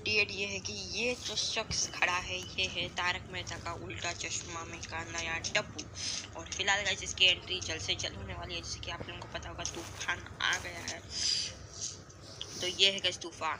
Update ये है कि ये जो शख्स खड़ा है, ये है तारक मेहता का उल्टा चश्मा में का नया डब्बू और फ़िलहाल गाइस इसकी एंट्री जल्द से जल्द होने वाली है जैसे कि आप लोगों को पता होगा, तूफ़ान आ गया है। तो ये है गाइस तूफ़ान।